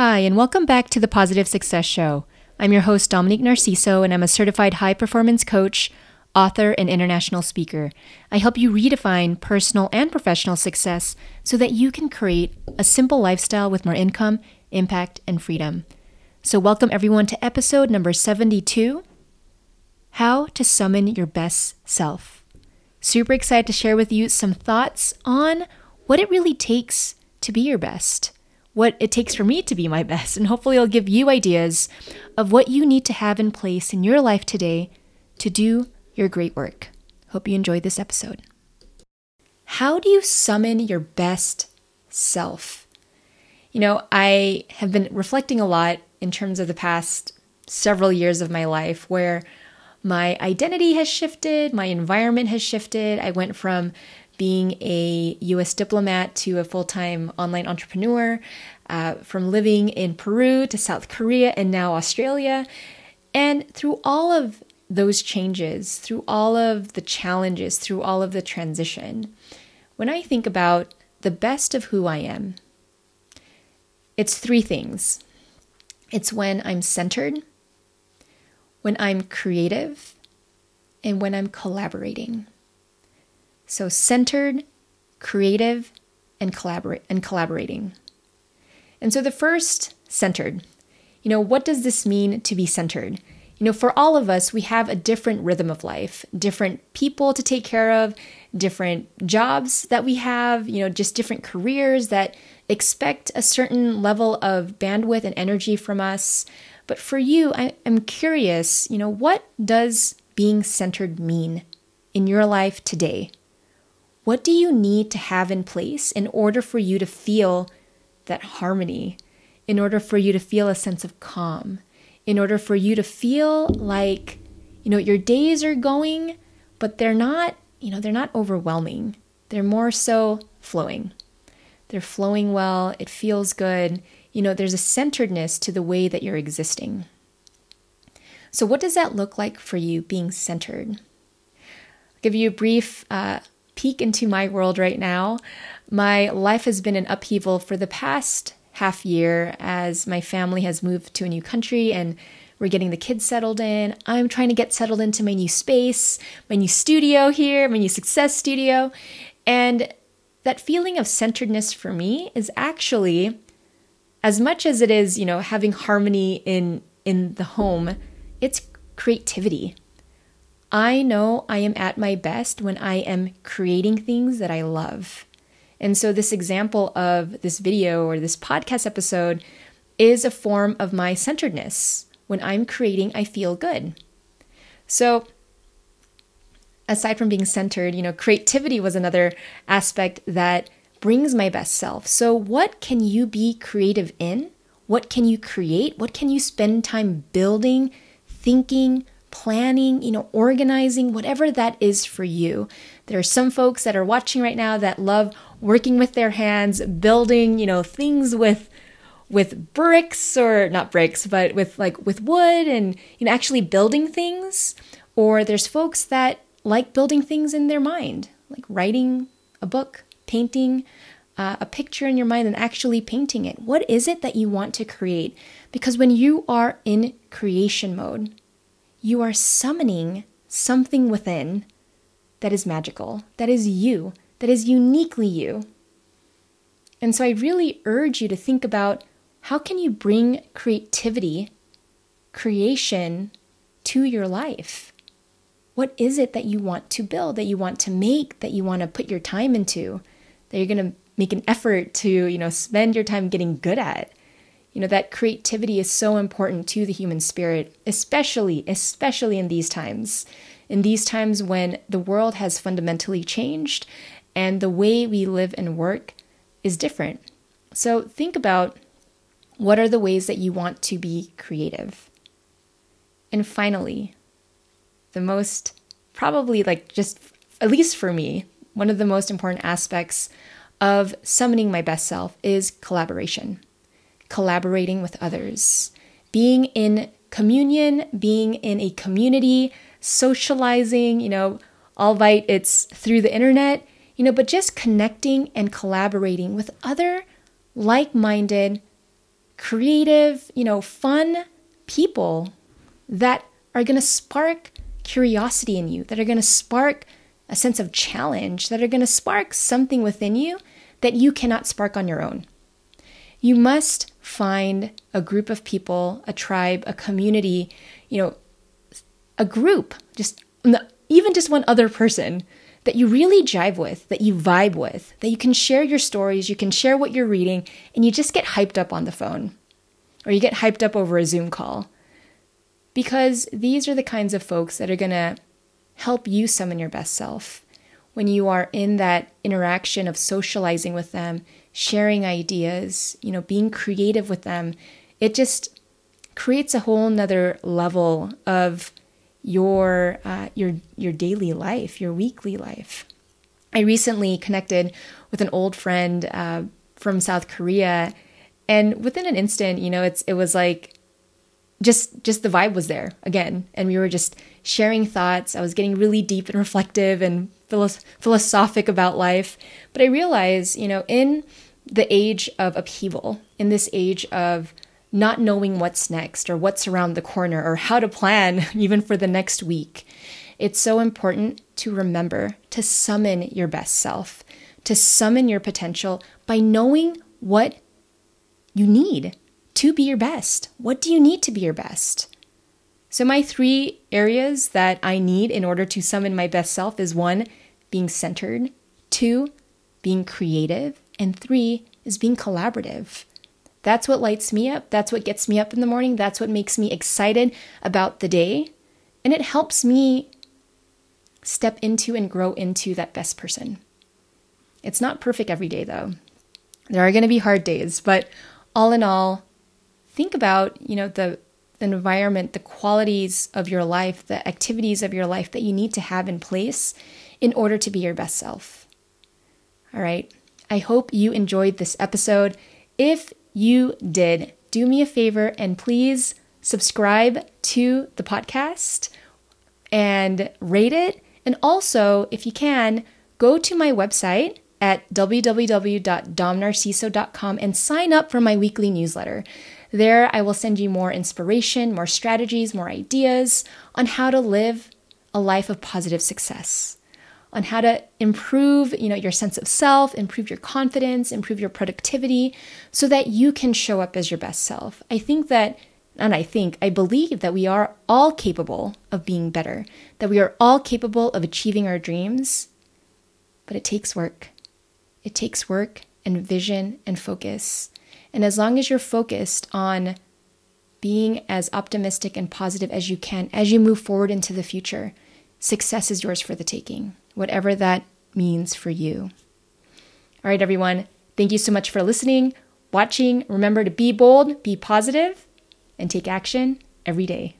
Hi, and welcome back to the Positive Success Show. I'm your host, Dominique Narciso, and I'm a certified high performance coach, author, and international speaker. I help you redefine personal and professional success so that you can create a simple lifestyle with more income, impact, and freedom. So, welcome everyone to episode number 72 How to Summon Your Best Self. Super excited to share with you some thoughts on what it really takes to be your best what it takes for me to be my best, and hopefully, I'll give you ideas of what you need to have in place in your life today to do your great work. Hope you enjoyed this episode. How do you summon your best self? You know, I have been reflecting a lot in terms of the past several years of my life where my identity has shifted, my environment has shifted. I went from being a US diplomat to a full time online entrepreneur, uh, from living in Peru to South Korea and now Australia. And through all of those changes, through all of the challenges, through all of the transition, when I think about the best of who I am, it's three things it's when I'm centered, when I'm creative, and when I'm collaborating. So centered, creative, and collaborate and collaborating. And so the first centered. You know, what does this mean to be centered? You know, for all of us, we have a different rhythm of life, different people to take care of, different jobs that we have, you know, just different careers that expect a certain level of bandwidth and energy from us. But for you, I, am curious, you know, what does being centered mean in your life today? What do you need to have in place in order for you to feel that harmony, in order for you to feel a sense of calm, in order for you to feel like, you know, your days are going, but they're not, you know, they're not overwhelming. They're more so flowing. They're flowing well, it feels good. You know, there's a centeredness to the way that you're existing. So, what does that look like for you being centered? I'll give you a brief uh, peek into my world right now, my life has been an upheaval for the past half year as my family has moved to a new country and we're getting the kids settled in. I'm trying to get settled into my new space, my new studio here, my new success studio. And that feeling of centeredness for me is actually as much as it is, you know, having harmony in in the home, it's creativity. I know I am at my best when I am creating things that I love. And so, this example of this video or this podcast episode is a form of my centeredness. When I'm creating, I feel good. So, aside from being centered, you know, creativity was another aspect that brings my best self. So, what can you be creative in? What can you create? What can you spend time building, thinking, planning, you know, organizing, whatever that is for you. There are some folks that are watching right now that love working with their hands, building, you know, things with with bricks or not bricks, but with like with wood and you know actually building things. Or there's folks that like building things in their mind, like writing a book, painting uh, a picture in your mind and actually painting it. What is it that you want to create? Because when you are in creation mode, you are summoning something within that is magical, that is you, that is uniquely you. And so I really urge you to think about how can you bring creativity, creation to your life? What is it that you want to build, that you want to make, that you want to put your time into, that you're going to make an effort to, you know, spend your time getting good at? You know, that creativity is so important to the human spirit, especially, especially in these times. In these times when the world has fundamentally changed and the way we live and work is different. So think about what are the ways that you want to be creative. And finally, the most probably like just at least for me, one of the most important aspects of summoning my best self is collaboration collaborating with others, being in communion, being in a community, socializing, you know, albeit it's through the internet, you know, but just connecting and collaborating with other like minded, creative, you know, fun people that are going to spark curiosity in you, that are going to spark a sense of challenge, that are going to spark something within you that you cannot spark on your own. You must find a group of people, a tribe, a community, you know, a group, just even just one other person that you really jive with, that you vibe with, that you can share your stories, you can share what you're reading, and you just get hyped up on the phone or you get hyped up over a Zoom call. Because these are the kinds of folks that are going to help you summon your best self. When you are in that interaction of socializing with them, sharing ideas, you know, being creative with them, it just creates a whole nother level of your uh, your your daily life, your weekly life. I recently connected with an old friend uh, from South Korea, and within an instant, you know, it's it was like just just the vibe was there again, and we were just sharing thoughts. I was getting really deep and reflective and philosophic about life, but I realized, you know, in the age of upheaval, in this age of not knowing what's next or what's around the corner or how to plan even for the next week. It's so important to remember to summon your best self, to summon your potential by knowing what you need to be your best. What do you need to be your best? So, my three areas that I need in order to summon my best self is one, being centered, two, being creative, and three is being collaborative. That's what lights me up. That's what gets me up in the morning. That's what makes me excited about the day. And it helps me step into and grow into that best person. It's not perfect every day, though. There are going to be hard days, but all in all, think about, you know, the the environment, the qualities of your life, the activities of your life that you need to have in place in order to be your best self. All right. I hope you enjoyed this episode. If you did, do me a favor and please subscribe to the podcast and rate it. And also, if you can, go to my website at www.domnarciso.com and sign up for my weekly newsletter. There, I will send you more inspiration, more strategies, more ideas on how to live a life of positive success on how to improve, you know, your sense of self, improve your confidence, improve your productivity so that you can show up as your best self. I think that and I think, I believe that we are all capable of being better, that we are all capable of achieving our dreams, but it takes work. It takes work and vision and focus. And as long as you're focused on being as optimistic and positive as you can as you move forward into the future, success is yours for the taking whatever that means for you. All right, everyone, thank you so much for listening, watching. Remember to be bold, be positive, and take action every day.